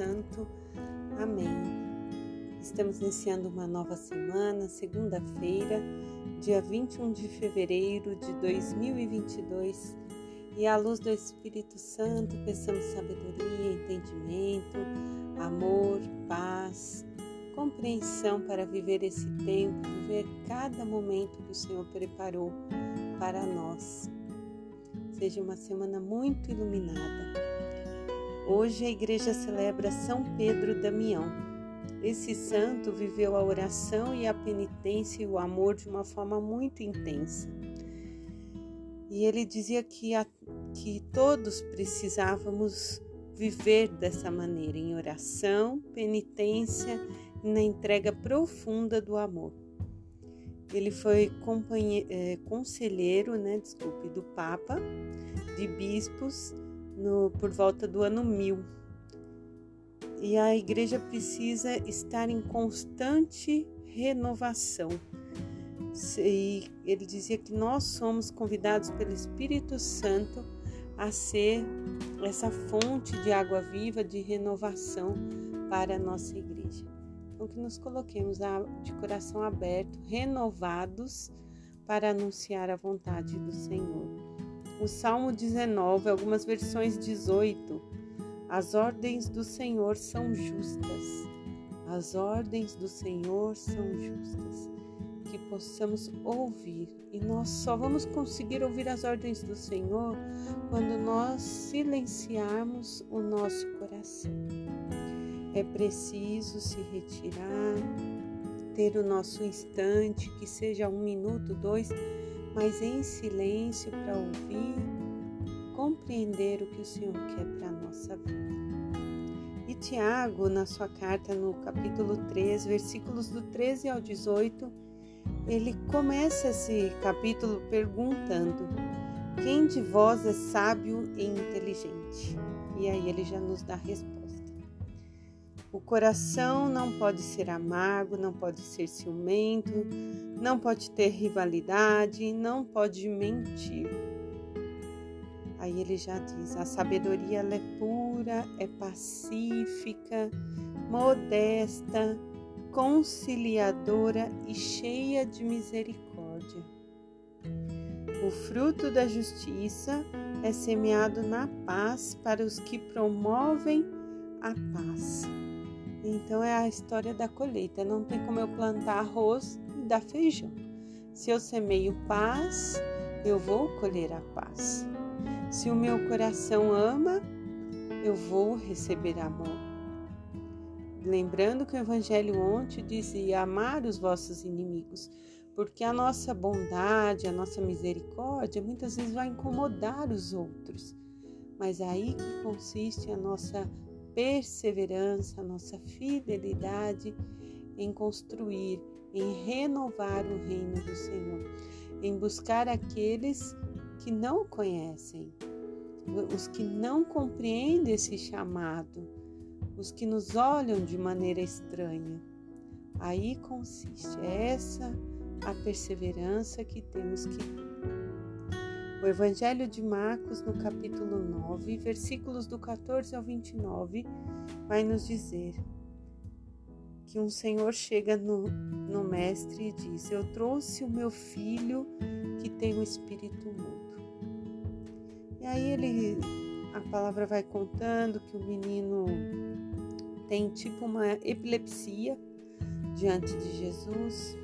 Santo. Amém. Estamos iniciando uma nova semana, segunda-feira, dia 21 de fevereiro de 2022. E à luz do Espírito Santo, peçamos sabedoria, entendimento, amor, paz, compreensão para viver esse tempo, viver cada momento que o Senhor preparou para nós. Seja uma semana muito iluminada. Hoje a igreja celebra São Pedro Damião esse santo viveu a oração e a penitência e o amor de uma forma muito intensa. E ele dizia que, a, que todos precisávamos viver dessa maneira, em oração, penitência e na entrega profunda do amor. Ele foi é, conselheiro, né, desculpe, do Papa, de bispos, no, por volta do ano 1000 e a igreja precisa estar em constante renovação. E ele dizia que nós somos convidados pelo Espírito Santo a ser essa fonte de água viva, de renovação para a nossa igreja. Então, que nos coloquemos de coração aberto, renovados, para anunciar a vontade do Senhor. O Salmo 19, algumas versões 18, as ordens do Senhor são justas. As ordens do Senhor são justas. Que possamos ouvir. E nós só vamos conseguir ouvir as ordens do Senhor quando nós silenciarmos o nosso coração. É preciso se retirar, ter o nosso instante, que seja um minuto, dois, mas em silêncio para ouvir compreender o que o Senhor quer para a nossa vida. E Tiago, na sua carta no capítulo 3, versículos do 13 ao 18, ele começa esse capítulo perguntando: Quem de vós é sábio e inteligente? E aí ele já nos dá a resposta. O coração não pode ser amargo, não pode ser ciumento, não pode ter rivalidade, não pode mentir Aí ele já diz: a sabedoria é pura, é pacífica, modesta, conciliadora e cheia de misericórdia. O fruto da justiça é semeado na paz para os que promovem a paz. Então é a história da colheita. Não tem como eu plantar arroz e dar feijão. Se eu semeio paz, eu vou colher a paz. Se o meu coração ama, eu vou receber amor. Lembrando que o Evangelho ontem dizia amar os vossos inimigos, porque a nossa bondade, a nossa misericórdia muitas vezes vai incomodar os outros. Mas aí que consiste a nossa perseverança, nossa fidelidade em construir, em renovar o reino do Senhor, em buscar aqueles que não conhecem, os que não compreendem esse chamado, os que nos olham de maneira estranha. Aí consiste essa a perseverança que temos que. O Evangelho de Marcos, no capítulo 9, versículos do 14 ao 29, vai nos dizer que um senhor chega no, no mestre e diz: Eu trouxe o meu filho que tem o espírito mudo. E aí ele, a palavra vai contando que o menino tem tipo uma epilepsia diante de Jesus.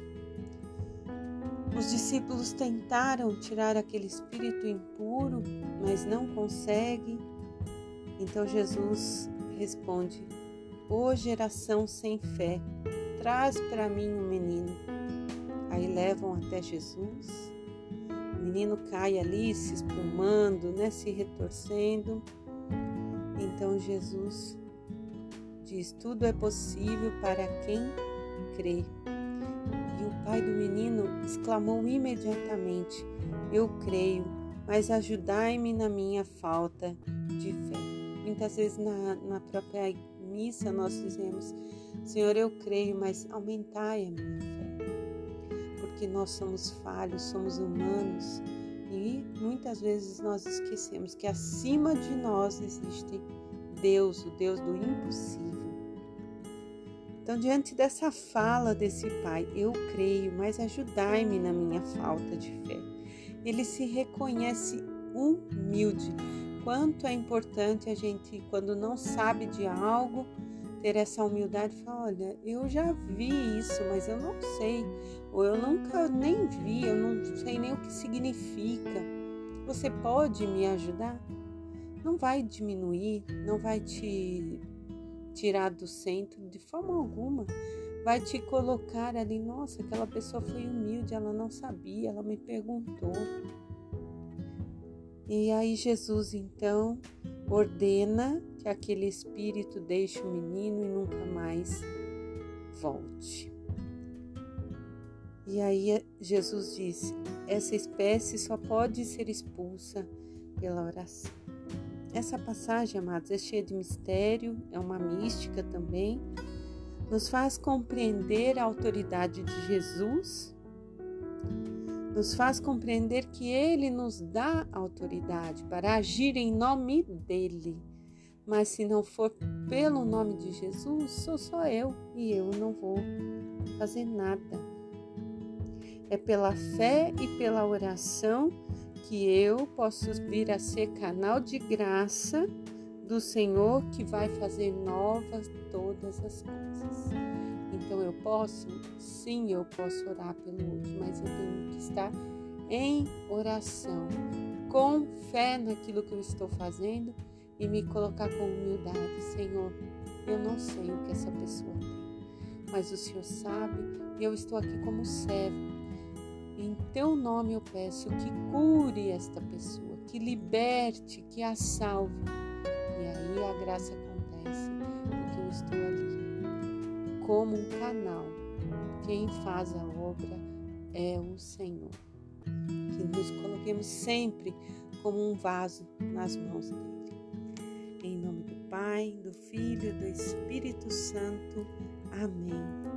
Os discípulos tentaram tirar aquele espírito impuro, mas não conseguem. Então Jesus responde: Ô geração sem fé, traz para mim um menino. Aí levam até Jesus menino cai ali se espumando, né, se retorcendo. Então Jesus diz: tudo é possível para quem crê. Pai do menino exclamou imediatamente: Eu creio, mas ajudai-me na minha falta de fé. Muitas vezes na, na própria missa nós dizemos: Senhor, eu creio, mas aumentai a minha fé porque nós somos falhos, somos humanos e muitas vezes nós esquecemos que acima de nós existe Deus, o Deus do impossível. Então, diante dessa fala desse pai, eu creio, mas ajudai-me na minha falta de fé. Ele se reconhece humilde. Quanto é importante a gente, quando não sabe de algo, ter essa humildade e falar: olha, eu já vi isso, mas eu não sei, ou eu nunca nem vi, eu não sei nem o que significa. Você pode me ajudar? Não vai diminuir, não vai te tirar do centro de forma alguma. Vai te colocar ali, nossa, aquela pessoa foi humilde, ela não sabia, ela me perguntou. E aí Jesus então ordena que aquele espírito deixe o menino e nunca mais volte. E aí Jesus disse: essa espécie só pode ser expulsa pela oração. Essa passagem, amados, é cheia de mistério, é uma mística também, nos faz compreender a autoridade de Jesus, nos faz compreender que Ele nos dá autoridade para agir em nome dEle. Mas se não for pelo nome de Jesus, sou só eu e eu não vou fazer nada. É pela fé e pela oração que eu posso vir a ser canal de graça do Senhor que vai fazer novas todas as coisas. Então eu posso, sim, eu posso orar pelo outro, mas eu tenho que estar em oração, com fé naquilo que eu estou fazendo e me colocar com humildade, Senhor. Eu não sei o que essa pessoa tem, mas o Senhor sabe e eu estou aqui como servo. Em teu nome eu peço que cure esta pessoa, que liberte, que a salve. E aí a graça acontece, porque eu estou ali como um canal. Quem faz a obra é o Senhor. Que nos coloquemos sempre como um vaso nas mãos dele. Em nome do Pai, do Filho e do Espírito Santo. Amém.